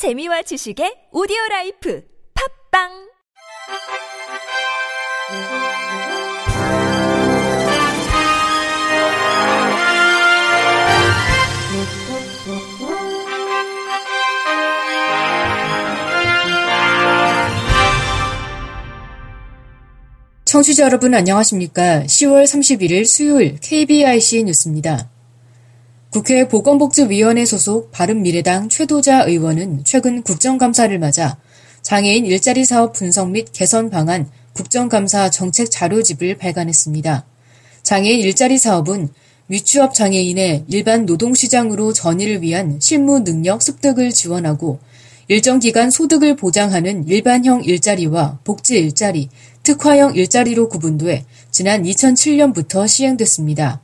재미와 지식의 오디오 라이프 팝빵 청취자 여러분 안녕하십니까? 10월 31일 수요일 KBIC 뉴스입니다. 국회 보건복지위원회 소속 바른미래당 최도자 의원은 최근 국정감사를 맞아 장애인 일자리 사업 분석 및 개선 방안 국정감사 정책 자료집을 발간했습니다. 장애인 일자리 사업은 위취업 장애인의 일반 노동시장으로 전이를 위한 실무 능력 습득을 지원하고 일정 기간 소득을 보장하는 일반형 일자리와 복지 일자리, 특화형 일자리로 구분돼 지난 2007년부터 시행됐습니다.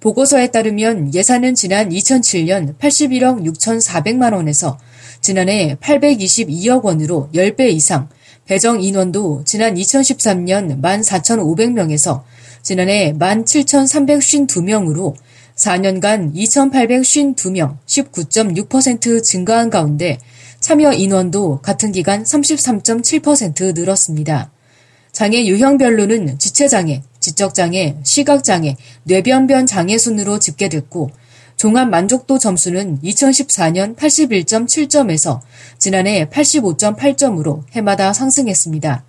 보고서에 따르면 예산은 지난 2007년 81억 6,400만 원에서 지난해 822억 원으로 10배 이상, 배정 인원도 지난 2013년 14,500명에서 지난해 17,352명으로 4년간 2,852명, 19.6% 증가한 가운데 참여 인원도 같은 기간 33.7% 늘었습니다. 장애 유형별로는 지체장애, 지적장애, 시각장애, 뇌변변 장애 순으로 집계됐고 종합 만족도 점수는 2014년 81.7점에서 지난해 85.8점으로 해마다 상승했습니다.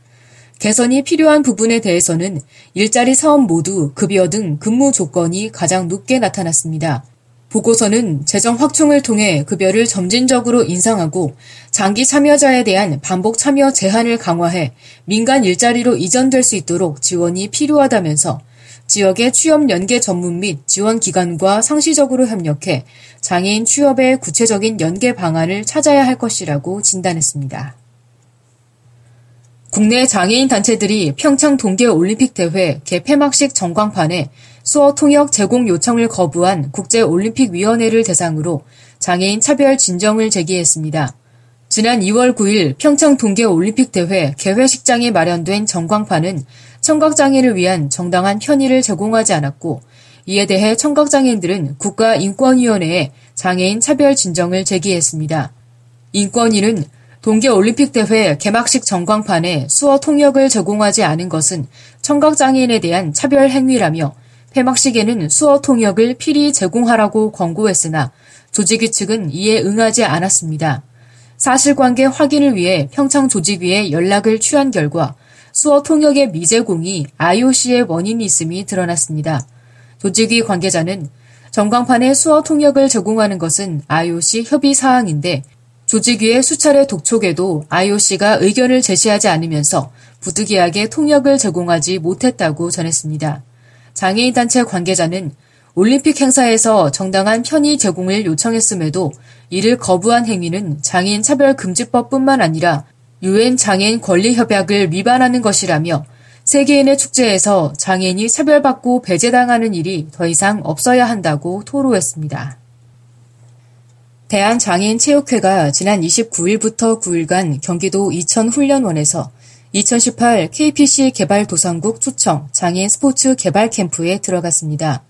개선이 필요한 부분에 대해서는 일자리 사업 모두 급여 등 근무 조건이 가장 높게 나타났습니다. 보고서는 재정 확충을 통해 급여를 점진적으로 인상하고 장기 참여자에 대한 반복 참여 제한을 강화해 민간 일자리로 이전될 수 있도록 지원이 필요하다면서 지역의 취업 연계 전문 및 지원 기관과 상시적으로 협력해 장애인 취업의 구체적인 연계 방안을 찾아야 할 것이라고 진단했습니다. 국내 장애인 단체들이 평창 동계 올림픽 대회 개폐막식 전광판에 수어 통역 제공 요청을 거부한 국제올림픽위원회를 대상으로 장애인 차별 진정을 제기했습니다. 지난 2월 9일 평창 동계 올림픽 대회 개회식장에 마련된 전광판은 청각장애를 위한 정당한 편의를 제공하지 않았고 이에 대해 청각장애인들은 국가인권위원회에 장애인 차별 진정을 제기했습니다. 인권위는 동계올림픽 대회 개막식 전광판에 수어 통역을 제공하지 않은 것은 청각장애인에 대한 차별 행위라며 폐막식에는 수어 통역을 필히 제공하라고 권고했으나 조직위 측은 이에 응하지 않았습니다. 사실관계 확인을 위해 평창 조직위에 연락을 취한 결과 수어 통역의 미제공이 IOC의 원인이 있음이 드러났습니다. 조직위 관계자는 전광판에 수어 통역을 제공하는 것은 IOC 협의 사항인데 조직위의 수차례 독촉에도 IOC가 의견을 제시하지 않으면서 부득이하게 통역을 제공하지 못했다고 전했습니다. 장애인 단체 관계자는 올림픽 행사에서 정당한 편의 제공을 요청했음에도 이를 거부한 행위는 장애인 차별 금지법뿐만 아니라 유엔 장애인 권리 협약을 위반하는 것이라며 세계인의 축제에서 장애인이 차별받고 배제당하는 일이 더 이상 없어야 한다고 토로했습니다. 대한장애인체육회가 지난 29일부터 9일간 경기도 이천훈련원에서 2018 KPC 개발도상국 초청 장애인 스포츠 개발 캠프에 들어갔습니다.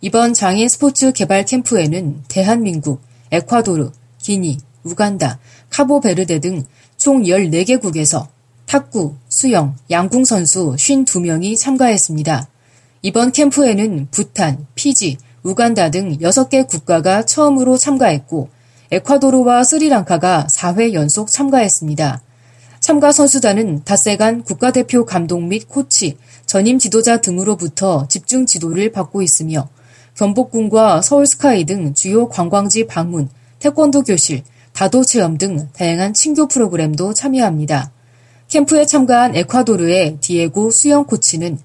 이번 장애인 스포츠 개발 캠프에는 대한민국, 에콰도르, 기니, 우간다, 카보베르데 등 총 14개국에서 탁구, 수영, 양궁 선수 52명이 참가했습니다. 이번 캠프에는 부탄, 피지, 우간다 등 6개 국가가 처음으로 참가했고 에콰도르와 스리랑카가 4회 연속 참가했습니다. 참가 선수단은 닷새간 국가대표 감독 및 코치, 전임 지도자 등으로부터 집중 지도를 받고 있으며 경복궁과 서울스카이 등 주요 관광지 방문, 태권도 교실, 다도 체험 등 다양한 친교 프로그램도 참여합니다. 캠프에 참가한 에콰도르의 디에고 수영 코치는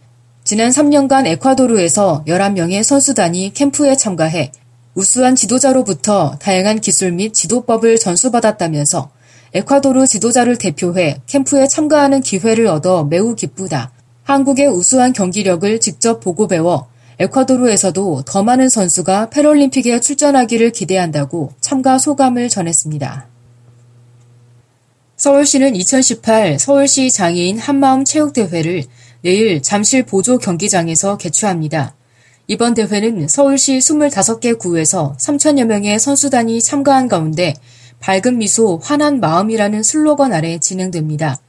지난 3년간 에콰도르에서 11명의 선수단이 캠프에 참가해 우수한 지도자로부터 다양한 기술 및 지도법을 전수받았다면서 에콰도르 지도자를 대표해 캠프에 참가하는 기회를 얻어 매우 기쁘다. 한국의 우수한 경기력을 직접 보고 배워 에콰도르에서도 더 많은 선수가 패럴림픽에 출전하기를 기대한다고 참가 소감을 전했습니다. 서울시는 2018 서울시 장애인 한마음 체육대회를 내일 잠실 보조 경기장에서 개최합니다. 이번 대회는 서울시 25개 구에서 3천여 명의 선수단이 참가한 가운데 밝은 미소, 환한 마음이라는 슬로건 아래 진행됩니다.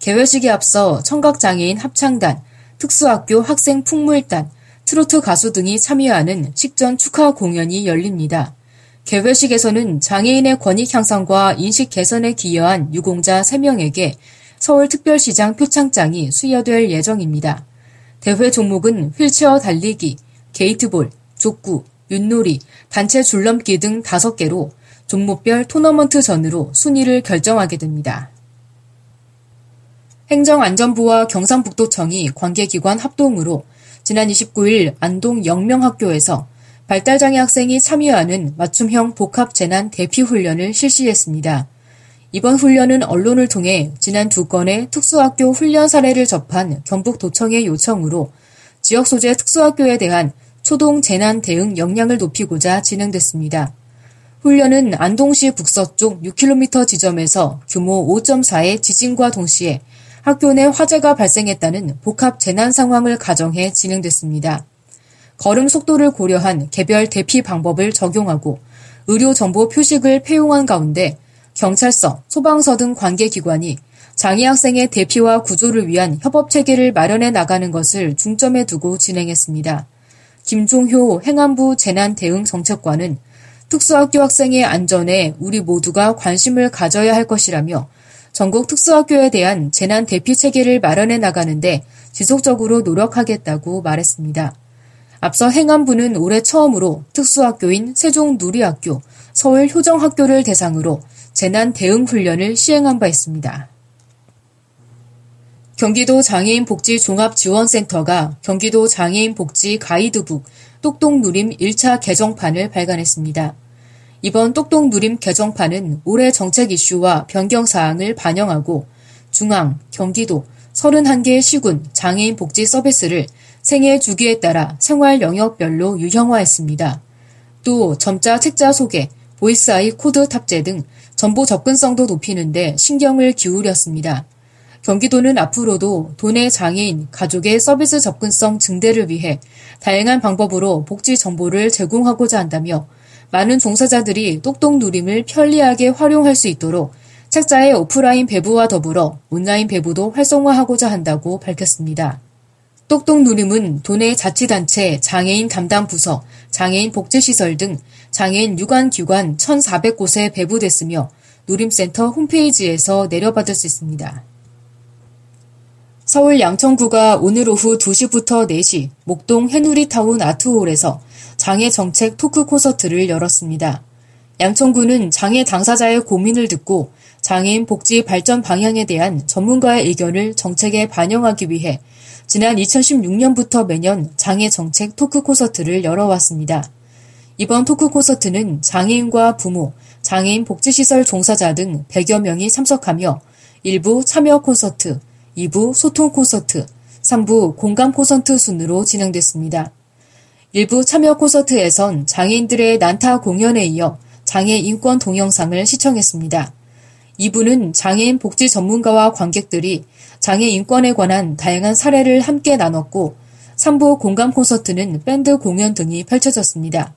개회식에 앞서 청각장애인 합창단, 특수학교 학생 풍물단, 트로트 가수 등이 참여하는 식전 축하 공연이 열립니다. 개회식에서는 장애인의 권익 향상과 인식 개선에 기여한 유공자 3명에게 서울특별시장 표창장이 수여될 예정입니다. 대회 종목은 휠체어 달리기, 게이트볼, 족구, 윷놀이, 단체 줄넘기 등 5개로 종목별 토너먼트 전으로 순위를 결정하게 됩니다. 행정안전부와 경상북도청이 관계기관 합동으로 지난 29일 안동 영명학교에서 발달장애 학생이 참여하는 맞춤형 복합재난 대피훈련을 실시했습니다. 이번 훈련은 언론을 통해 지난 두 건의 특수학교 훈련 사례를 접한 경북도청의 요청으로 지역 소재 특수학교에 대한 초동 재난 대응 역량을 높이고자 진행됐습니다. 훈련은 안동시 북서쪽 6km 지점에서 규모 5.4의 지진과 동시에 학교 내 화재가 발생했다는 복합 재난 상황을 가정해 진행됐습니다. 걸음 속도를 고려한 개별 대피 방법을 적용하고 의료 정보 표식을 폐용한 가운데 경찰서, 소방서 등 관계기관이 장애 학생의 대피와 구조를 위한 협업 체계를 마련해 나가는 것을 중점에 두고 진행했습니다. 김종효 행안부 재난대응정책관은 특수학교 학생의 안전에 우리 모두가 관심을 가져야 할 것이라며 전국 특수학교에 대한 재난 대피 체계를 마련해 나가는데 지속적으로 노력하겠다고 말했습니다. 앞서 행안부는 올해 처음으로 특수학교인 세종누리학교, 서울효정학교를 대상으로 재난 대응 훈련을 시행한 바 있습니다. 경기도 장애인 복지 종합지원센터가 경기도 장애인 복지 가이드북 똑똑 누림 1차 개정판을 발간했습니다. 이번 똑똑 누림 개정판은 올해 정책 이슈와 변경 사항을 반영하고 중앙, 경기도, 31개 시군 장애인 복지 서비스를 생애 주기에 따라 생활 영역별로 유형화했습니다. 또 점자 책자 소개, 보이스아이 코드 탑재 등 정보 접근성도 높이는데 신경을 기울였습니다. 경기도는 앞으로도 도내 장애인, 가족의 서비스 접근성 증대를 위해 다양한 방법으로 복지 정보를 제공하고자 한다며 많은 종사자들이 똑똑 누림을 편리하게 활용할 수 있도록 책자의 오프라인 배부와 더불어 온라인 배부도 활성화하고자 한다고 밝혔습니다. 똑똑 누림은 도내 자치단체, 장애인 담당 부서, 장애인 복지시설 등 장애인 유관기관 1,400곳에 배부됐으며 누림센터 홈페이지에서 내려받을 수 있습니다. 서울 양천구가 오늘 오후 2시부터 4시 목동 해누리타운 아트홀에서 장애 정책 토크 콘서트를 열었습니다. 양천구는 장애 당사자의 고민을 듣고 장애인 복지 발전 방향에 대한 전문가의 의견을 정책에 반영하기 위해 지난 2016년부터 매년 장애 정책 토크 콘서트를 열어왔습니다. 이번 토크 콘서트는 장애인과 부모, 장애인 복지시설 종사자 등 100여 명이 참석하며 일부 참여 콘서트, 2부 소통 콘서트, 3부 공감 콘서트 순으로 진행됐습니다. 일부 참여 콘서트에선 장애인들의 난타 공연에 이어 장애 인권 동영상을 시청했습니다. 2부는 장애인 복지 전문가와 관객들이 장애 인권에 관한 다양한 사례를 함께 나눴고 3부 공감 콘서트는 밴드 공연 등이 펼쳐졌습니다.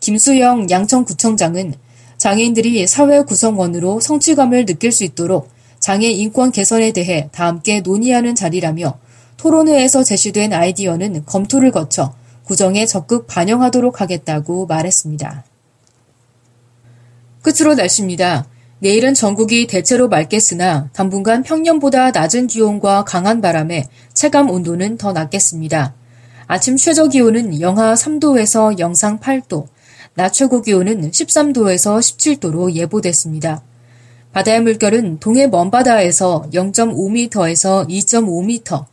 김수영 양천구청장은 장애인들이 사회 구성원으로 성취감을 느낄 수 있도록 장애 인권 개선에 대해 다 함께 논의하는 자리라며 토론회에서 제시된 아이디어는 검토를 거쳐 구정에 적극 반영하도록 하겠다고 말했습니다. 끝으로 날씨입니다. 내일은 전국이 대체로 맑겠으나 당분간 평년보다 낮은 기온과 강한 바람에 체감 온도는 더 낮겠습니다. 아침 최저 기온은 영하 3도에서 영상 8도, 낮 최고 기온은 13도에서 17도로 예보됐습니다. 바다의 물결은 동해 먼바다에서 0.5m에서 2.5m,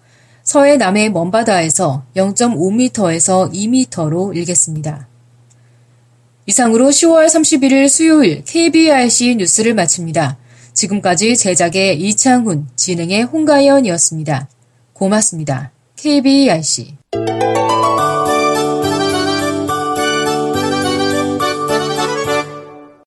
서해 남해 먼바다에서 0.5m에서 2m로 일겠습니다. 이상으로 10월 31일 수요일 KBRC 뉴스를 마칩니다. 지금까지 제작의 이창훈, 진행의 홍가연이었습니다. 고맙습니다. KBRC